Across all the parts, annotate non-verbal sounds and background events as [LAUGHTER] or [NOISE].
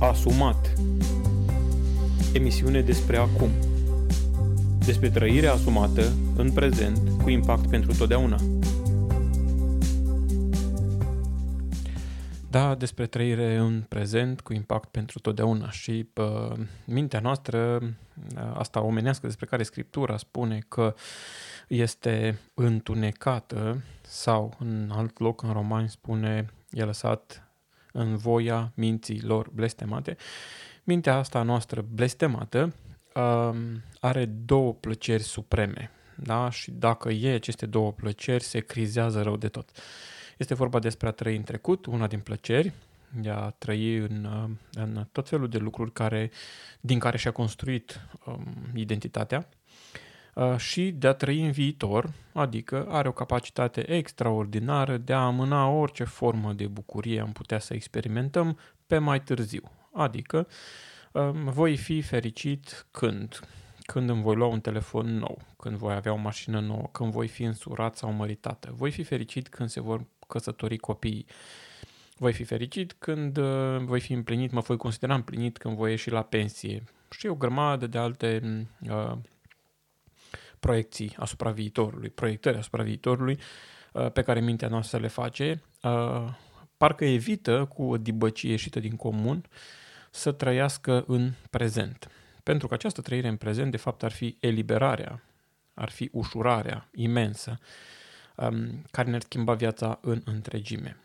Asumat Emisiune despre acum Despre trăirea asumată în prezent cu impact pentru totdeauna. Da, despre trăire în prezent cu impact pentru totdeauna. Și pă, mintea noastră, asta omenească despre care Scriptura spune că este întunecată sau în alt loc în Romani spune e lăsat în voia minții lor blestemate. Mintea asta noastră blestemată um, are două plăceri supreme. Da? Și dacă e aceste două plăceri, se crizează rău de tot. Este vorba despre a trăi în trecut, una din plăceri, de a trăi în, uh, în tot felul de lucruri care, din care și-a construit um, identitatea uh, și de a trăi în viitor, adică are o capacitate extraordinară de a amâna orice formă de bucurie am putea să experimentăm pe mai târziu. Adică um, voi fi fericit când? Când îmi voi lua un telefon nou, când voi avea o mașină nouă, când voi fi însurat sau măritată. Voi fi fericit când se vor căsători copiii. Voi fi fericit când uh, voi fi împlinit, mă voi considera împlinit când voi ieși la pensie. Și o grămadă de alte uh, proiecții asupra viitorului, proiectări asupra viitorului uh, pe care mintea noastră le face, uh, parcă evită cu o dibăcie ieșită din comun să trăiască în prezent. Pentru că această trăire în prezent, de fapt, ar fi eliberarea, ar fi ușurarea imensă um, care ne-ar schimba viața în întregime.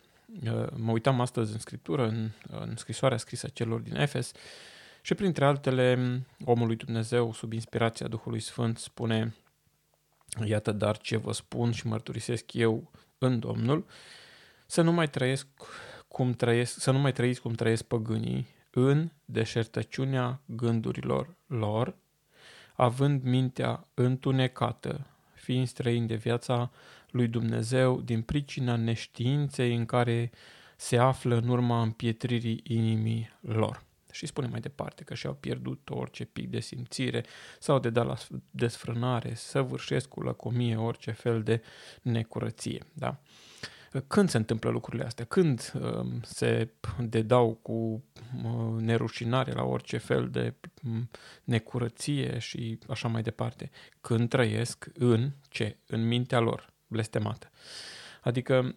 Uh, mă uitam astăzi în scriptură, în, în scrisoarea scrisă celor din Efes și printre altele, omul lui Dumnezeu, sub inspirația Duhului Sfânt, spune Iată dar ce vă spun și mărturisesc eu în Domnul, să nu mai trăiesc cum trăiesc, să nu mai trăiți cum trăiesc păgânii în deșertăciunea gândurilor lor, având mintea întunecată, fiind străini de viața lui Dumnezeu din pricina neștiinței în care se află în urma împietririi inimii lor. Și spune mai departe că și-au pierdut orice pic de simțire sau de dat la desfrânare, săvârșesc cu lăcomie orice fel de necurăție. Da? Când se întâmplă lucrurile astea? Când uh, se dedau cu uh, nerușinare la orice fel de uh, necurăție și așa mai departe? Când trăiesc în ce? În mintea lor blestemată. Adică,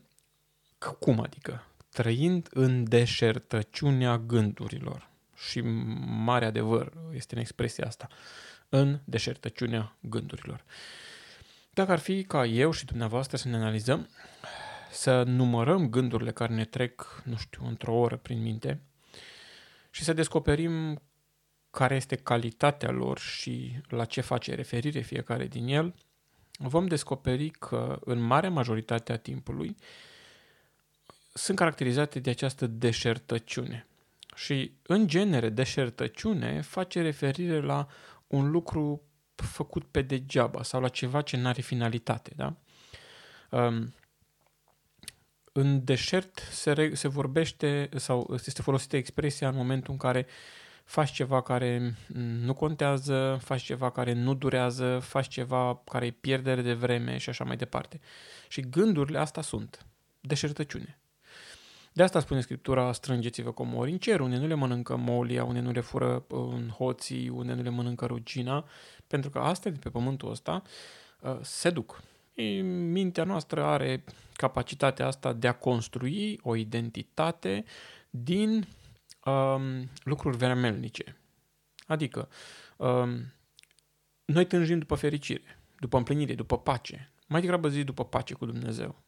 cum adică? Trăind în deșertăciunea gândurilor. Și mare adevăr este în expresia asta. În deșertăciunea gândurilor. Dacă ar fi ca eu și dumneavoastră să ne analizăm, să numărăm gândurile care ne trec, nu știu, într-o oră prin minte și să descoperim care este calitatea lor și la ce face referire fiecare din el, vom descoperi că în marea majoritate a timpului sunt caracterizate de această deșertăciune. Și, în genere, deșertăciune face referire la un lucru făcut pe degeaba sau la ceva ce nu are finalitate. Da? Um, în deșert se, se vorbește sau este folosită expresia în momentul în care faci ceva care nu contează, faci ceva care nu durează, faci ceva care e pierdere de vreme și așa mai departe. Și gândurile asta sunt deșertăciune. De asta spune Scriptura, strângeți-vă comori în cer, unde nu le mănâncă molia, unde nu le fură uh, în hoții, unde nu le mănâncă rugina, pentru că astea de pe pământul ăsta uh, se duc. Mintea noastră are capacitatea asta de a construi o identitate din um, lucruri vermelnice. Adică, um, noi tânjim după fericire, după împlinire, după pace. Mai degrabă zi după pace cu Dumnezeu.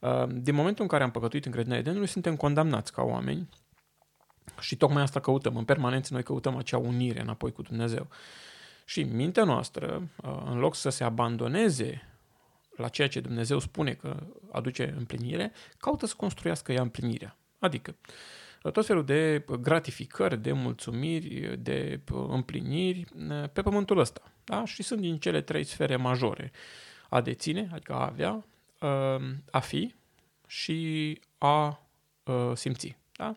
Um, din momentul în care am păcătuit în grădina Edenului, suntem condamnați ca oameni și tocmai asta căutăm. În permanență noi căutăm acea unire înapoi cu Dumnezeu. Și mintea noastră, uh, în loc să se abandoneze la ceea ce Dumnezeu spune că aduce împlinire, caută să construiască ea împlinirea. Adică, tot felul de gratificări, de mulțumiri, de împliniri pe pământul ăsta. Da? Și sunt din cele trei sfere majore. A deține, adică a avea, a fi și a simți. Da?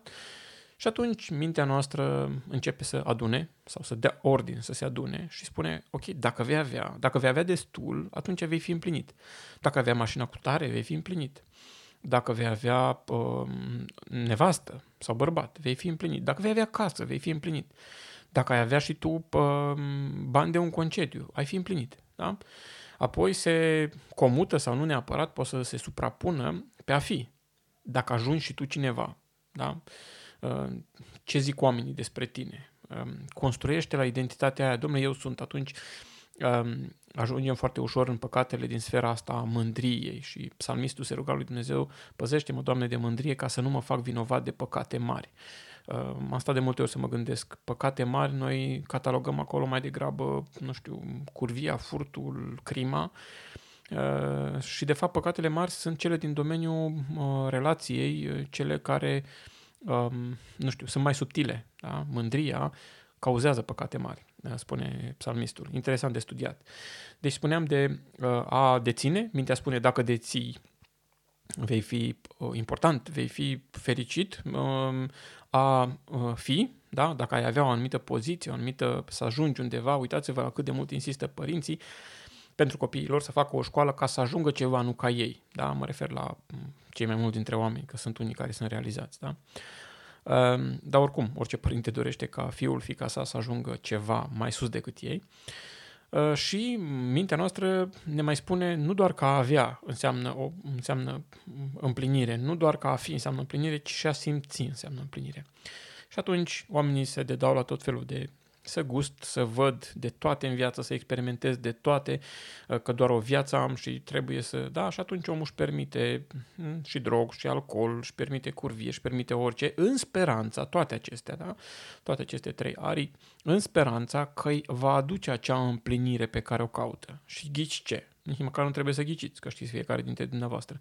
Și atunci mintea noastră începe să adune sau să dea ordine să se adune și spune, ok, dacă vei avea, dacă vei avea destul, atunci vei fi împlinit. Dacă avea mașina cu tare, vei fi împlinit. dacă vei avea uh, nevastă sau bărbat, vei fi împlinit. Dacă vei avea casă, vei fi împlinit. Dacă ai avea și tu uh, bani de un concediu, ai fi împlinit. Da? Apoi se comută sau nu neapărat, poate să se suprapună pe a fi. Dacă ajungi și tu cineva, da? Uh, ce zic oamenii despre tine? Uh, construiește la identitatea aia, domnule, eu sunt, atunci um, ajungem foarte ușor în păcatele din sfera asta a mândriei și psalmistul se ruga lui Dumnezeu, păzește-mă, Doamne, de mândrie ca să nu mă fac vinovat de păcate mari. Uh, am stat de multe ori să mă gândesc, păcate mari noi catalogăm acolo mai degrabă, nu știu, curvia, furtul, crima uh, și de fapt păcatele mari sunt cele din domeniul uh, relației, cele care, um, nu știu, sunt mai subtile. Da? Mândria cauzează păcate mari, spune psalmistul. Interesant de studiat. Deci spuneam de a deține, mintea spune dacă deții vei fi important, vei fi fericit, um, a fi, da? dacă ai avea o anumită poziție, o anumită, să ajungi undeva, uitați-vă la cât de mult insistă părinții pentru copiii lor să facă o școală ca să ajungă ceva, nu ca ei. Da? Mă refer la cei mai mulți dintre oameni, că sunt unii care sunt realizați. Da? Dar oricum, orice părinte dorește ca fiul, fica sa să ajungă ceva mai sus decât ei. Și mintea noastră ne mai spune nu doar că a avea înseamnă, o, înseamnă împlinire, nu doar că a fi înseamnă împlinire, ci și a simți înseamnă împlinire. Și atunci oamenii se dedau la tot felul de să gust, să văd de toate în viață, să experimentez de toate, uh, că doar o viață am și trebuie să... Da, și atunci omul își permite mm, și drog, și alcool, își permite curvie, își permite orice, în speranța, toate acestea, da? Toate aceste trei arii, în speranța că îi va aduce acea împlinire pe care o caută. Și ghici ce? Nici măcar nu trebuie să ghiciți, că știți fiecare dintre dumneavoastră.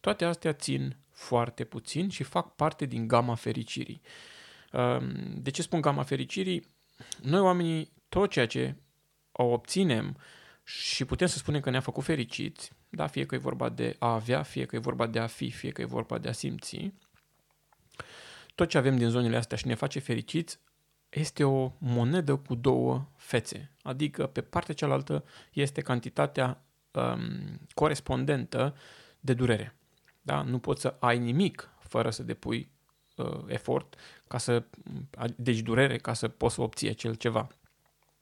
Toate astea țin foarte puțin și fac parte din gama fericirii. Um, de ce spun gama fericirii? Noi oamenii, tot ceea ce o obținem și putem să spunem că ne-a făcut fericiți, da, fie că e vorba de a avea, fie că e vorba de a fi, fie că e vorba de a simți, tot ce avem din zonele astea și ne face fericiți este o monedă cu două fețe. Adică pe partea cealaltă este cantitatea um, corespondentă de durere. Da? Nu poți să ai nimic fără să depui uh, efort, ca să, deci durere, ca să poți să obții acel ceva.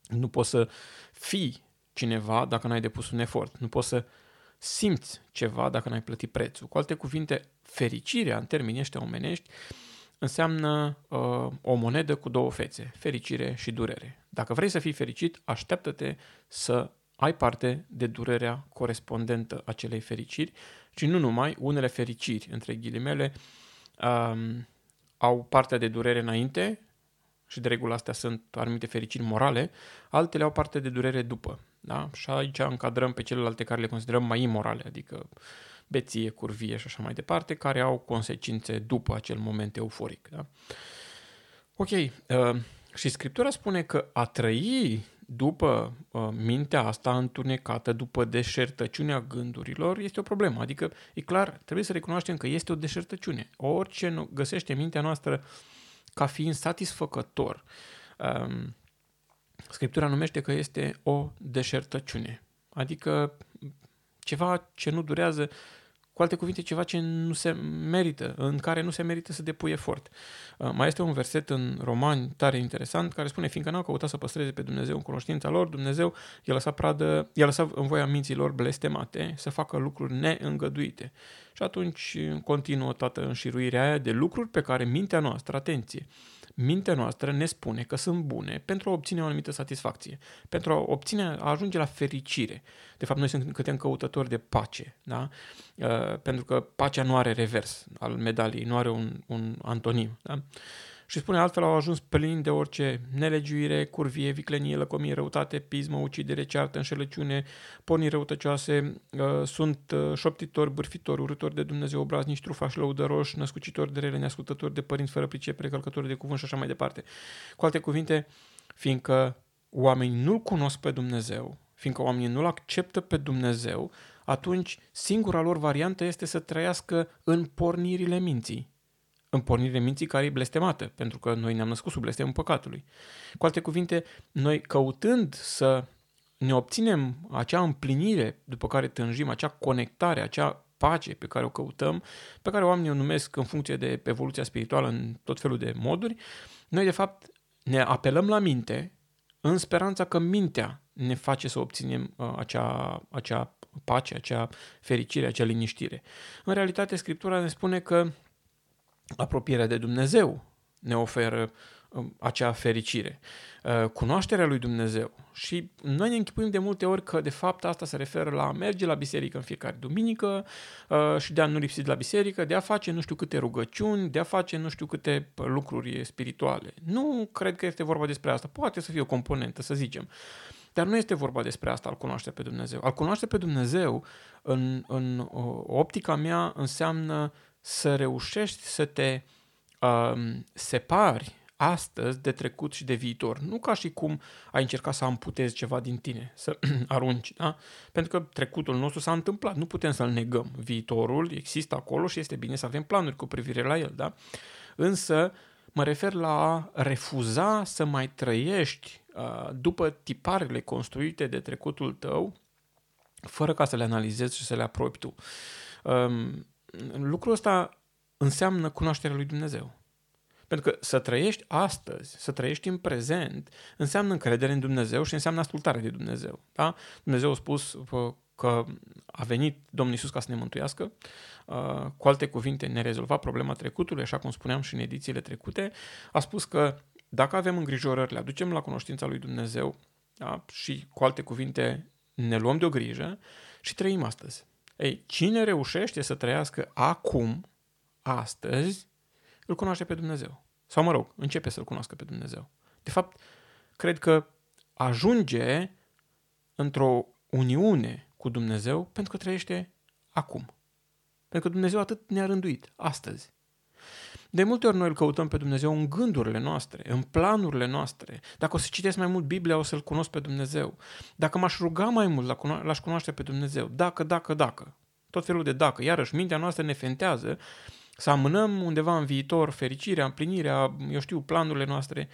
Nu poți să fii cineva dacă n-ai depus un efort. Nu poți să simți ceva dacă n-ai plătit prețul. Cu alte cuvinte, fericirea în termeni ăștia omenești înseamnă uh, o monedă cu două fețe, fericire și durere. Dacă vrei să fii fericit, așteaptă-te să ai parte de durerea corespondentă acelei fericiri și nu numai unele fericiri, între ghilimele, um, au partea de durere înainte și de regulă astea sunt anumite fericiri morale, altele au parte de durere după. Da? Și aici încadrăm pe celelalte care le considerăm mai imorale, adică beție, curvie și așa mai departe, care au consecințe după acel moment euforic. Da? Ok, uh, și Scriptura spune că a trăi după uh, mintea asta întunecată, după deșertăciunea gândurilor, este o problemă. Adică, e clar, trebuie să recunoaștem că este o deșertăciune. Orice nu găsește mintea noastră ca fiind satisfăcător, um, Scriptura numește că este o deșertăciune. Adică ceva ce nu durează cu alte cuvinte, ceva ce nu se merită, în care nu se merită să depui efort. Uh, mai este un verset în Romani tare interesant care spune, fiindcă n-au căutat să păstreze pe Dumnezeu în cunoștința lor, Dumnezeu i-a lăsat pradă, i-a lăsat în voia minților blestemate să facă lucruri neîngăduite. Și atunci continuă toată înșiruirea aia de lucruri pe care mintea noastră, atenție, mintea noastră ne spune că sunt bune pentru a obține o anumită satisfacție, pentru a obține, a ajunge la fericire. De fapt, noi suntem căutători de pace, da? Uh, pentru că pacea nu are revers al medaliei, nu are un, un antonim. Da? Și spune altfel au ajuns plini de orice nelegiuire, curvie, viclenie, lăcomie, răutate, pismă, ucidere, ceartă, înșelăciune, porniri răutăcioase, uh, sunt uh, șoptitori, bârfitori, urători de Dumnezeu, obraznici, trufași, lăudăroși, născucitori de rele, neascultători de părinți fără pricepere, călcători de cuvânt și așa mai departe. Cu alte cuvinte, fiindcă oamenii nu-L cunosc pe Dumnezeu, fiindcă oamenii nu-L acceptă pe Dumnezeu, atunci singura lor variantă este să trăiască în pornirile minții în pornirile minții care e blestemată, pentru că noi ne-am născut sub blestemul păcatului. Cu alte cuvinte, noi căutând să ne obținem acea împlinire după care tânjim, acea conectare, acea pace pe care o căutăm, pe care oamenii o numesc în funcție de evoluția spirituală în tot felul de moduri, noi de fapt ne apelăm la minte în speranța că mintea ne face să obținem uh, acea, acea pace, acea fericire, acea liniștire. În realitate, Scriptura ne spune că apropierea de Dumnezeu ne oferă um, acea fericire. Uh, cunoașterea lui Dumnezeu. Și noi ne închipuim de multe ori că, de fapt, asta se referă la a merge la biserică în fiecare duminică uh, și de a nu lipsi de la biserică, de a face nu știu câte rugăciuni, de a face nu știu câte lucruri spirituale. Nu cred că este vorba despre asta. Poate să fie o componentă, să zicem. Dar nu este vorba despre asta, al cunoaște pe Dumnezeu. Al cunoaște pe Dumnezeu, în, în optica mea, înseamnă să reușești să te um, separi astăzi de trecut și de viitor. Nu ca și cum ai încercat să amputezi ceva din tine, să [CLEARS THROAT] arunci, da? Pentru că trecutul nostru s-a întâmplat, nu putem să-l negăm. Viitorul există acolo și este bine să avem planuri cu privire la el, da? Însă mă refer la a refuza să mai trăiești uh, după tiparele construite de trecutul tău, fără ca să le analizezi și să le apropi tu. Um, lucrul ăsta înseamnă cunoașterea lui Dumnezeu. Pentru că să trăiești astăzi, să trăiești în prezent, înseamnă încredere în Dumnezeu și înseamnă ascultare de Dumnezeu. Da? Dumnezeu a spus că a venit Domnul Isus ca să ne mântuiască, cu alte cuvinte ne rezolva problema trecutului, așa cum spuneam și în edițiile trecute, a spus că dacă avem îngrijorări, le aducem la cunoștința lui Dumnezeu da? și, cu alte cuvinte, ne luăm de o grijă și trăim astăzi. Ei, cine reușește să trăiască acum, astăzi, îl cunoaște pe Dumnezeu. Sau, mă rog, începe să-L cunoască pe Dumnezeu. De fapt, cred că ajunge într-o uniune cu Dumnezeu pentru că trăiește acum. Pentru că Dumnezeu atât ne-a rânduit, astăzi. De multe ori noi îl căutăm pe Dumnezeu în gândurile noastre, în planurile noastre. Dacă o să citesc mai mult Biblia, o să-L cunosc pe Dumnezeu. Dacă m-aș ruga mai mult, l-aș cunoaște pe Dumnezeu. Dacă, dacă, dacă. Tot felul de dacă. Iarăși, mintea noastră ne fentează să amânăm undeva în viitor fericirea, împlinirea, eu știu, planurile noastre,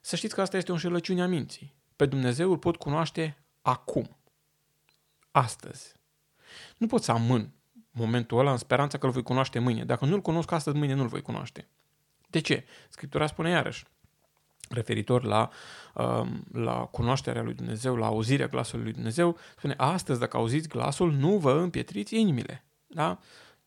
să știți că asta este o înșelăciune a minții. Pe Dumnezeu îl pot cunoaște acum, astăzi. Nu pot să amân momentul ăla în speranța că îl voi cunoaște mâine. Dacă nu-l cunosc astăzi, mâine nu-l voi cunoaște. De ce? Scriptura spune iarăși, referitor la, um, la cunoașterea lui Dumnezeu, la auzirea glasului lui Dumnezeu, spune, astăzi, dacă auziți glasul, nu vă împietriți inimile. Da?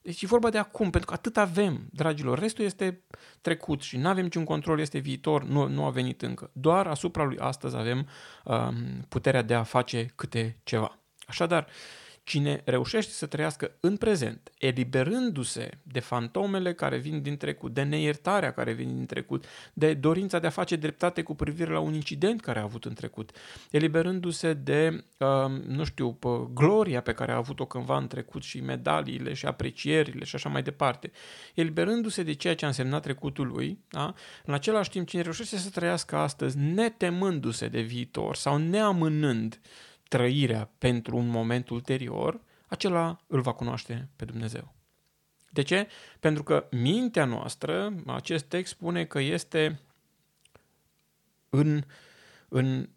Deci e vorba de acum, pentru că atât avem, dragilor. Restul este trecut și nu avem niciun control, este viitor, nu, nu a venit încă. Doar asupra lui astăzi avem um, puterea de a face câte ceva. Așadar, uh, Cine reușește să trăiască în prezent, eliberându-se de fantomele care vin din trecut, de neiertarea care vine din trecut, de dorința de a face dreptate cu privire la un incident care a avut în trecut, eliberându-se de, uh, nu știu, gloria pe care a avut-o cândva în trecut și medaliile și aprecierile și așa mai departe, eliberându-se de ceea ce a însemnat trecutul lui, da? în același timp cine reușește să trăiască astăzi netemându-se de viitor sau neamânând trăirea pentru un moment ulterior, acela îl va cunoaște pe Dumnezeu. De ce? Pentru că mintea noastră, acest text spune că este în, în,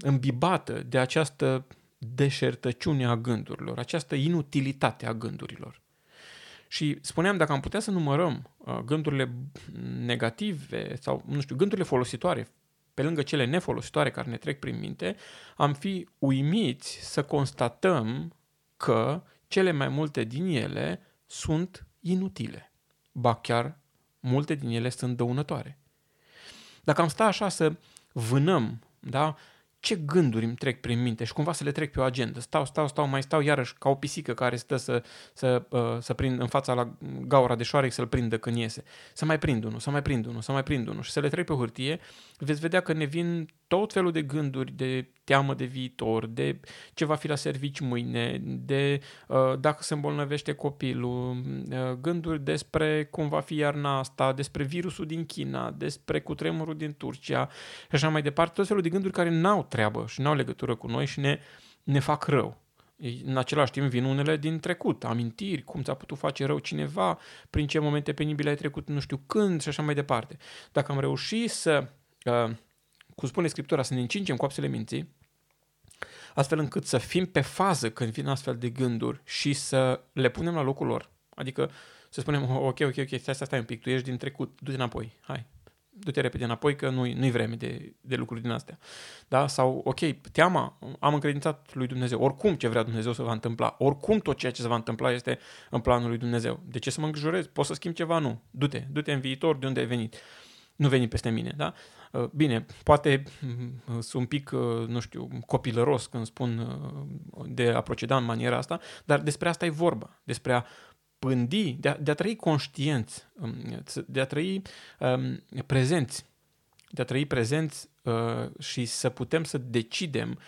îmbibată de această deșertăciune a gândurilor, această inutilitate a gândurilor. Și spuneam, dacă am putea să numărăm uh, gândurile negative sau, nu știu, gândurile folositoare, pe lângă cele nefolositoare care ne trec prin minte, am fi uimiți să constatăm că cele mai multe din ele sunt inutile. Ba chiar multe din ele sunt dăunătoare. Dacă am sta așa să vânăm da, ce gânduri îmi trec prin minte și cumva să le trec pe o agendă. Stau, stau, stau, mai stau iarăși ca o pisică care stă să, să, uh, să prind în fața la gaura de șoarec să-l prindă când iese. Să mai prind unul, să mai prind unul, să mai prind unul și să le trec pe hârtie, veți vedea că ne vin tot felul de gânduri de teamă de viitor, de ce va fi la servici mâine, de uh, dacă se îmbolnăvește copilul, uh, gânduri despre cum va fi iarna asta, despre virusul din China, despre cutremurul din Turcia și așa mai departe, tot felul de gânduri care n-au treabă și n-au legătură cu noi și ne, ne fac rău. În același timp vin unele din trecut, amintiri, cum ți-a putut face rău cineva, prin ce momente penibile ai trecut, nu știu când și așa mai departe. Dacă am reușit să uh, cum spune Scriptura, să ne încingem coapsele minții, astfel încât să fim pe fază când vin astfel de gânduri și să le punem la locul lor. Adică să spunem, ok, ok, ok, stai, stai, stai un pic, tu ești din trecut, du-te înapoi, hai, du-te repede înapoi că nu-i, nu-i vreme de, de lucruri din astea. Da? Sau, ok, teama, am încredințat lui Dumnezeu. Oricum ce vrea Dumnezeu să va întâmpla, oricum tot ceea ce se va întâmpla este în planul lui Dumnezeu. De ce să mă îngrijorez? Poți să schimbi ceva? Nu. Du-te, du-te în viitor de unde ai venit. Nu veni peste mine, da? Uh, bine, poate mm, sunt un pic, uh, nu știu, copilăros când spun uh, de a proceda în maniera asta, dar despre asta e vorba, despre a pândi, de a, de a trăi conștienți, um, de a trăi um, prezenți, de a trăi prezenți uh, și să putem să decidem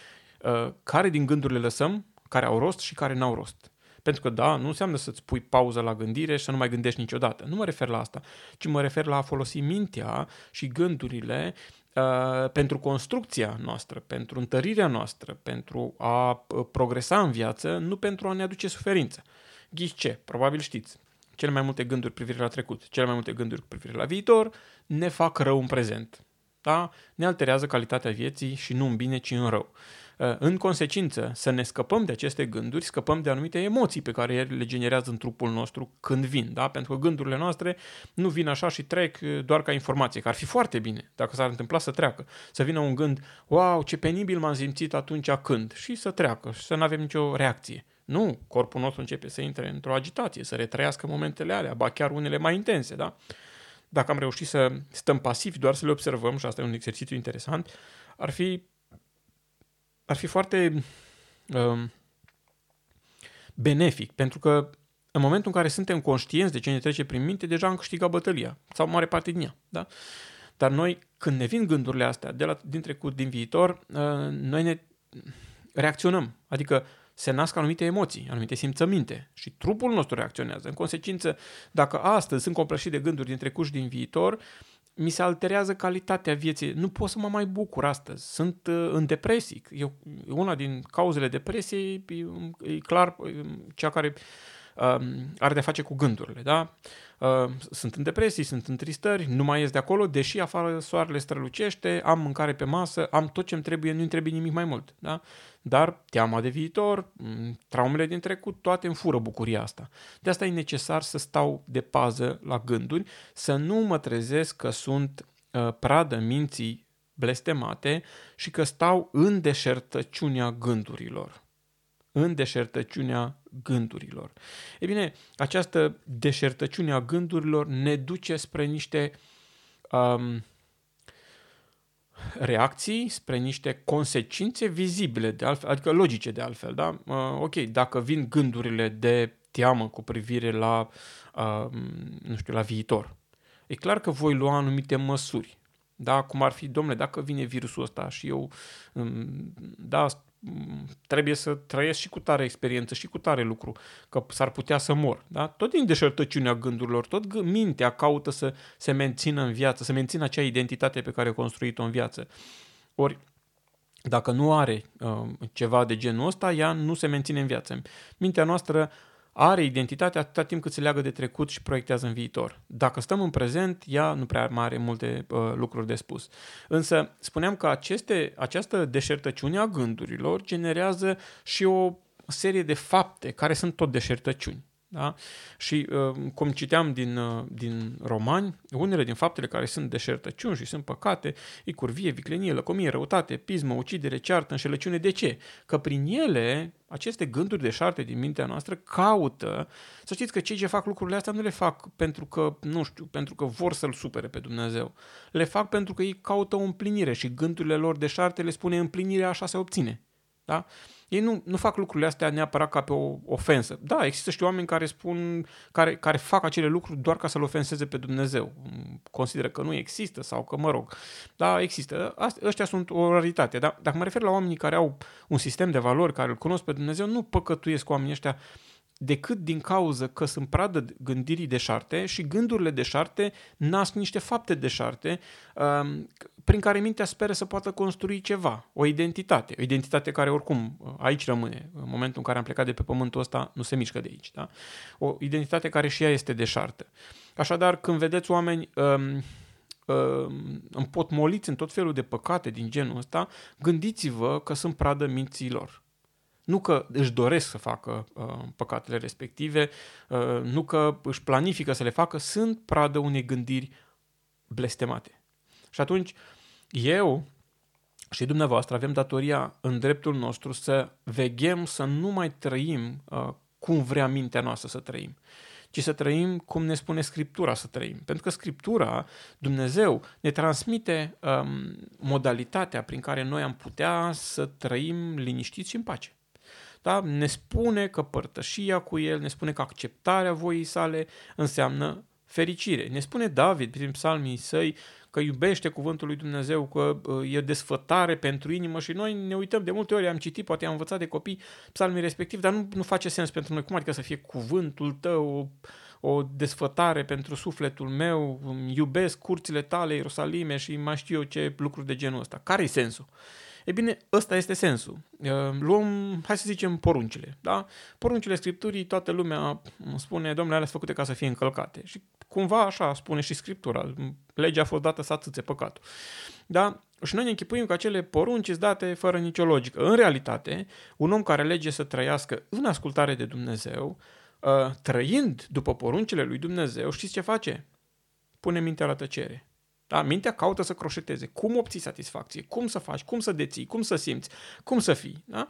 uh, care din gânduri le lăsăm, care au rost și care n-au rost. Pentru că, da, nu înseamnă să-ți pui pauză la gândire și să nu mai gândești niciodată. Nu mă refer la asta, ci mă refer la a folosi mintea și gândurile uh, pentru construcția noastră, pentru întărirea noastră, pentru a uh, progresa în viață, nu pentru a ne aduce suferință. Ghiți ce? Probabil știți. Cele mai multe gânduri privire la trecut, cele mai multe gânduri cu privire la viitor ne fac rău în prezent. Da? Ne alterează calitatea vieții și nu în bine, ci în rău. Uh, în consecință, să ne scăpăm de aceste gânduri, scăpăm de anumite emoții pe care ele le generează în trupul nostru când vin, da? Pentru că gândurile noastre nu vin așa și trec uh, doar ca informație, că ar fi foarte bine dacă s-ar întâmpla să treacă. Să vină un gând, wow, ce penibil m-am simțit atunci când, și să treacă și să nu avem nicio reacție. Nu, corpul nostru începe să intre într-o agitație, să retrăiască momentele alea, ba chiar unele mai intense, da? Dacă am reușit să stăm pasivi, doar să le observăm, și asta e un exercițiu interesant, ar fi, ar fi foarte um, benefic, pentru că în momentul în care suntem conștienți de ce ne trece prin minte, deja am câștigat bătălia, sau mare parte din ea, da? Dar noi, când ne vin gândurile astea de la, din trecut, din viitor, uh, noi ne reacționăm. Adică se nasc anumite emoții, anumite simțăminte și trupul nostru reacționează. În consecință, dacă astăzi sunt copleșit de gânduri din trecut și din viitor, mi se alterează calitatea vieții. Nu pot să mă mai bucur astăzi. Sunt uh, în depresii. Eu, una din cauzele depresiei e, e clar cea care Um, are de face cu gândurile, da? Uh, sunt în depresii, sunt în tristări, nu mai ies de acolo, deși afară soarele strălucește, am mâncare pe masă, am tot ce-mi trebuie, nu-mi trebuie nimic mai mult, da? Dar teama de viitor, mm, traumele din trecut, toate îmi fură bucuria asta. De asta e necesar să stau de pază la gânduri, să nu mă trezesc că sunt uh, pradă minții blestemate și că stau în deșertăciunea gândurilor în deșertăciunea gândurilor. E bine, această deșertăciune a gândurilor ne duce spre niște um, reacții, spre niște consecințe vizibile, de altfel, adică logice de altfel. Da? Uh, ok, dacă vin gândurile de teamă cu privire la, uh, nu știu, la viitor, e clar că voi lua anumite măsuri. Da, cum ar fi, domnule, dacă vine virusul ăsta și eu, um, da, trebuie să trăiesc și cu tare experiență și cu tare lucru, că s-ar putea să mor. Da? Tot din deșertăciunea gândurilor, tot mintea caută să se mențină în viață, să mențină acea identitate pe care a construit-o în viață. Ori, dacă nu are uh, ceva de genul ăsta, ea nu se menține în viață. Mintea noastră are identitate atâta timp cât se leagă de trecut și proiectează în viitor. Dacă stăm în prezent, ea nu prea mai are multe uh, lucruri de spus. Însă, spuneam că aceste, această deșertăciune a gândurilor generează și o serie de fapte care sunt tot deșertăciuni. Da? Și uh, cum citeam din, uh, din romani, unele din faptele care sunt deșertăciuni și sunt păcate, e curvie, viclenie, lăcomie, răutate, pismă, ucidere, ceartă, înșelăciune. De ce? Că prin ele, aceste gânduri deșarte din mintea noastră caută, să știți că cei ce fac lucrurile astea nu le fac pentru că, nu știu, pentru că vor să-L supere pe Dumnezeu. Le fac pentru că ei caută o împlinire și gândurile lor deșarte le spune împlinirea așa se obține. Da? Ei nu, nu fac lucrurile astea neapărat ca pe o ofensă. Da, există și oameni care spun, care, care fac acele lucruri doar ca să-L ofenseze pe Dumnezeu. Consideră că nu există sau că, mă rog, da, există. Astea, ăștia sunt o raritate. Da? Dacă mă refer la oamenii care au un sistem de valori, care îl cunosc pe Dumnezeu, nu păcătuiesc cu oamenii ăștia decât din cauză că sunt pradă gândirii deșarte și gândurile deșarte nasc niște fapte deșarte um, prin care mintea speră să poată construi ceva, o identitate, o identitate care oricum uh, aici rămâne. În momentul în care am plecat de pe pământul ăsta, nu se mișcă de aici. Da? O identitate care și ea este deșartă. Așadar, când vedeți oameni um, uh, împotmoliți în tot felul de păcate din genul ăsta, gândiți-vă că sunt pradă minților. Nu că își doresc să facă uh, păcatele respective, uh, nu că își planifică să le facă, sunt pradă unei gândiri blestemate. Și atunci, eu și dumneavoastră avem datoria în dreptul nostru să veghem să nu mai trăim uh, cum vrea mintea noastră să trăim, ci să trăim cum ne spune Scriptura să trăim. Pentru că Scriptura, Dumnezeu, ne transmite um, modalitatea prin care noi am putea să trăim liniștiți și în pace. Da? Ne spune că părtășia cu El, ne spune că acceptarea voii sale înseamnă fericire. Ne spune David prin psalmii săi că iubește cuvântul lui Dumnezeu, că uh, e desfătare pentru inimă și noi ne uităm de multe ori, am citit, poate am învățat de copii psalmii respectiv, dar nu, nu face sens pentru noi. Cum adică să fie cuvântul tău, o, o desfătare pentru sufletul meu, iubesc curțile tale, Ierusalime și mai știu eu ce lucruri de genul ăsta. Care-i sensul? E bine, ăsta este sensul. Luăm, hai să zicem, poruncile. Da? Poruncile Scripturii, toată lumea spune, domnule, alea sunt făcute ca să fie încălcate. Și cumva așa spune și Scriptura. Legea a fost dată să atâțe păcatul. Da? Și noi ne închipuim că acele porunci sunt date fără nicio logică. În realitate, un om care alege să trăiască în ascultare de Dumnezeu, trăind după poruncile lui Dumnezeu, știți ce face? Pune mintea la tăcere. Da? Mintea caută să croșeteze. Cum obții satisfacție? Cum să faci? Cum să deții? Cum să simți? Cum să fii? Da?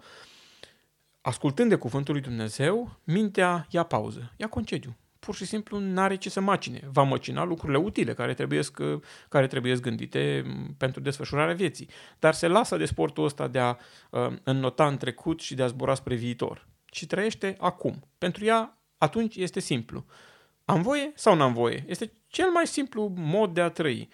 Ascultând de cuvântul lui Dumnezeu, mintea ia pauză, ia concediu. Pur și simplu nu are ce să macine. Va măcina lucrurile utile care trebuie, care trebuie gândite pentru desfășurarea vieții. Dar se lasă de sportul ăsta de a uh, înnota în trecut și de a zbura spre viitor. Și trăiește acum. Pentru ea, atunci este simplu. Am voie sau n-am voie? Este cel mai simplu mod de a trăi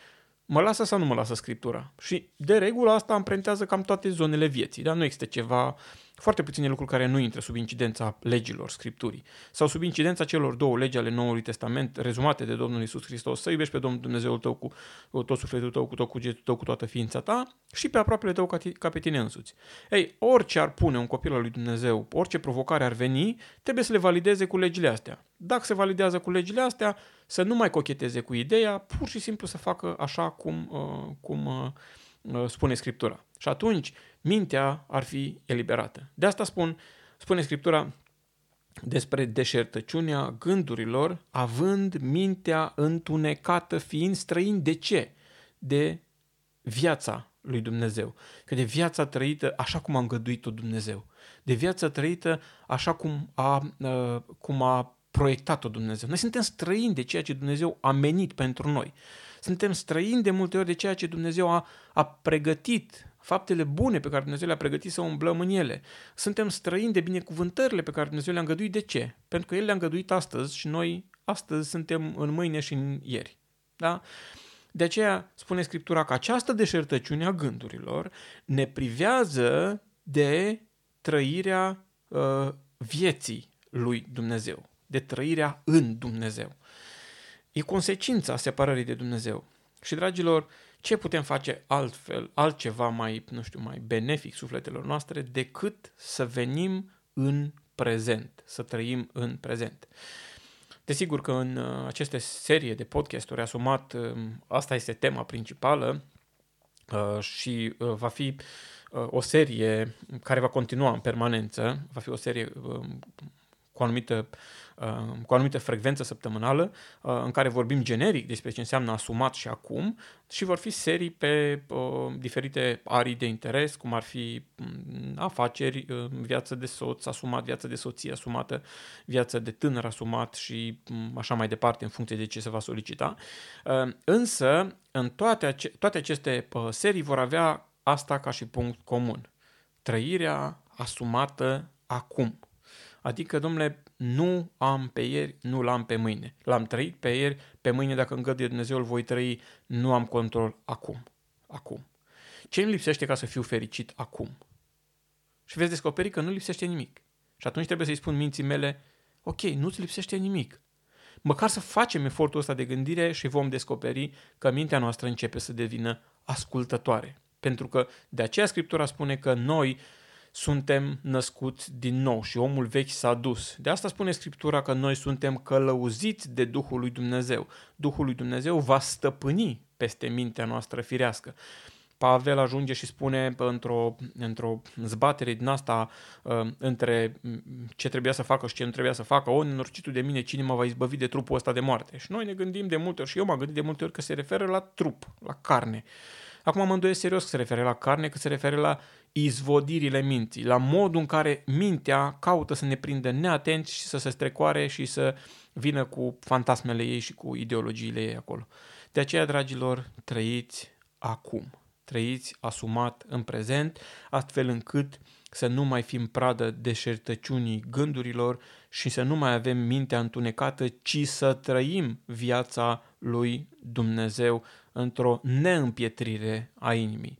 mă lasă sau nu mă lasă Scriptura? Și de regulă asta amprentează cam toate zonele vieții, dar nu există ceva, foarte puține lucruri care nu intră sub incidența legilor Scripturii sau sub incidența celor două legi ale Noului Testament rezumate de Domnul Isus Hristos, să iubești pe Domnul Dumnezeul tău cu, cu tot sufletul tău, cu tot cugetul tău, cu toată ființa ta și pe aproapele tău ca, ca pe tine însuți. Ei, orice ar pune un copil al lui Dumnezeu, orice provocare ar veni, trebuie să le valideze cu legile astea. Dacă se validează cu legile astea, să nu mai cocheteze cu ideea, pur și simplu să facă așa cum, uh, cum uh, uh, spune Scriptura. Și atunci mintea ar fi eliberată. De asta spun, spune Scriptura despre deșertăciunea gândurilor, având mintea întunecată, fiind străin de ce? De viața lui Dumnezeu. Că de viața trăită așa cum a îngăduit-o Dumnezeu. De viața trăită așa cum a, cum a proiectat-o Dumnezeu. Noi suntem străini de ceea ce Dumnezeu a menit pentru noi. Suntem străini de multe ori de ceea ce Dumnezeu a, a pregătit, faptele bune pe care Dumnezeu le-a pregătit să umblăm în ele. Suntem străini de binecuvântările pe care Dumnezeu le-a îngăduit. De ce? Pentru că El le-a îngăduit astăzi și noi astăzi suntem în mâine și în ieri. Da? De aceea spune Scriptura că această deșertăciune a gândurilor ne privează de trăirea uh, vieții lui Dumnezeu de trăirea în Dumnezeu. E consecința separării de Dumnezeu. Și, dragilor, ce putem face altfel, altceva mai, nu știu, mai benefic sufletelor noastre decât să venim în prezent, să trăim în prezent. Desigur că în uh, aceste serie de podcasturi asumat, um, asta este tema principală uh, și uh, va fi o serie care va continua în permanență, va fi o serie um, cu o anumită Uh, cu o anumită frecvență săptămânală, uh, în care vorbim generic despre ce înseamnă asumat și acum și vor fi serii pe uh, diferite arii de interes, cum ar fi mm, afaceri, viață de soț asumat, viață de soție asumată, viață de tânăr asumat și mm, așa mai departe în funcție de ce se va solicita. Însă, în toate, ace- toate aceste serii vor avea asta ca și punct comun. Trăirea asumată acum. Adică, domnule, nu am pe ieri, nu l-am pe mâine. L-am trăit pe ieri, pe mâine, dacă îngăduie Dumnezeu, îl voi trăi, nu am control acum. Acum. Ce îmi lipsește ca să fiu fericit acum? Și veți descoperi că nu lipsește nimic. Și atunci trebuie să-i spun minții mele, ok, nu-ți lipsește nimic. Măcar să facem efortul ăsta de gândire și vom descoperi că mintea noastră începe să devină ascultătoare. Pentru că de aceea Scriptura spune că noi suntem născuți din nou și omul vechi s-a dus. De asta spune Scriptura că noi suntem călăuziți de Duhul lui Dumnezeu. Duhul lui Dumnezeu va stăpâni peste mintea noastră firească. Pavel ajunge și spune într-o, într-o zbatere din asta uh, între ce trebuia să facă și ce nu trebuia să facă, o, nenorocitul de mine, cine mă va izbăvi de trupul ăsta de moarte. Și noi ne gândim de multe ori, și eu m-am gândit de multe ori că se referă la trup, la carne. Acum mă îndoiesc serios că se referă la carne, că se referă la izvodirile minții, la modul în care mintea caută să ne prindă neatenți și să se strecoare și să vină cu fantasmele ei și cu ideologiile ei acolo. De aceea, dragilor, trăiți acum trăiți asumat în prezent, astfel încât să nu mai fim pradă deșertăciunii gândurilor și să nu mai avem mintea întunecată, ci să trăim viața lui Dumnezeu într-o neîmpietrire a inimii.